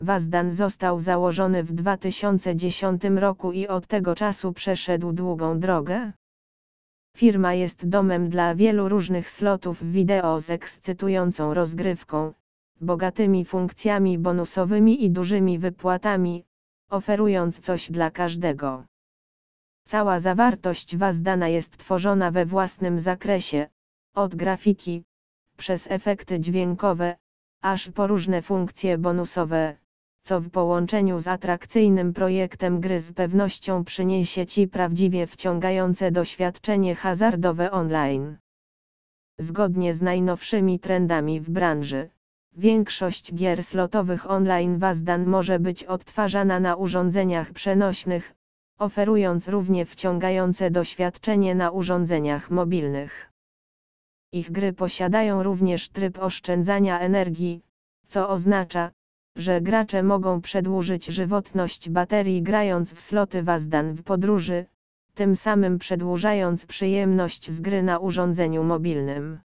Wazdan został założony w 2010 roku i od tego czasu przeszedł długą drogę. Firma jest domem dla wielu różnych slotów wideo z ekscytującą rozgrywką, bogatymi funkcjami bonusowymi i dużymi wypłatami, oferując coś dla każdego. Cała zawartość Wazdana jest tworzona we własnym zakresie, od grafiki, przez efekty dźwiękowe, aż po różne funkcje bonusowe, co w połączeniu z atrakcyjnym projektem gry z pewnością przyniesie Ci prawdziwie wciągające doświadczenie hazardowe online. Zgodnie z najnowszymi trendami w branży, większość gier slotowych online Wazdan może być odtwarzana na urządzeniach przenośnych, oferując równie wciągające doświadczenie na urządzeniach mobilnych. Ich gry posiadają również tryb oszczędzania energii, co oznacza, że gracze mogą przedłużyć żywotność baterii grając w sloty Wazdan w podróży, tym samym przedłużając przyjemność z gry na urządzeniu mobilnym.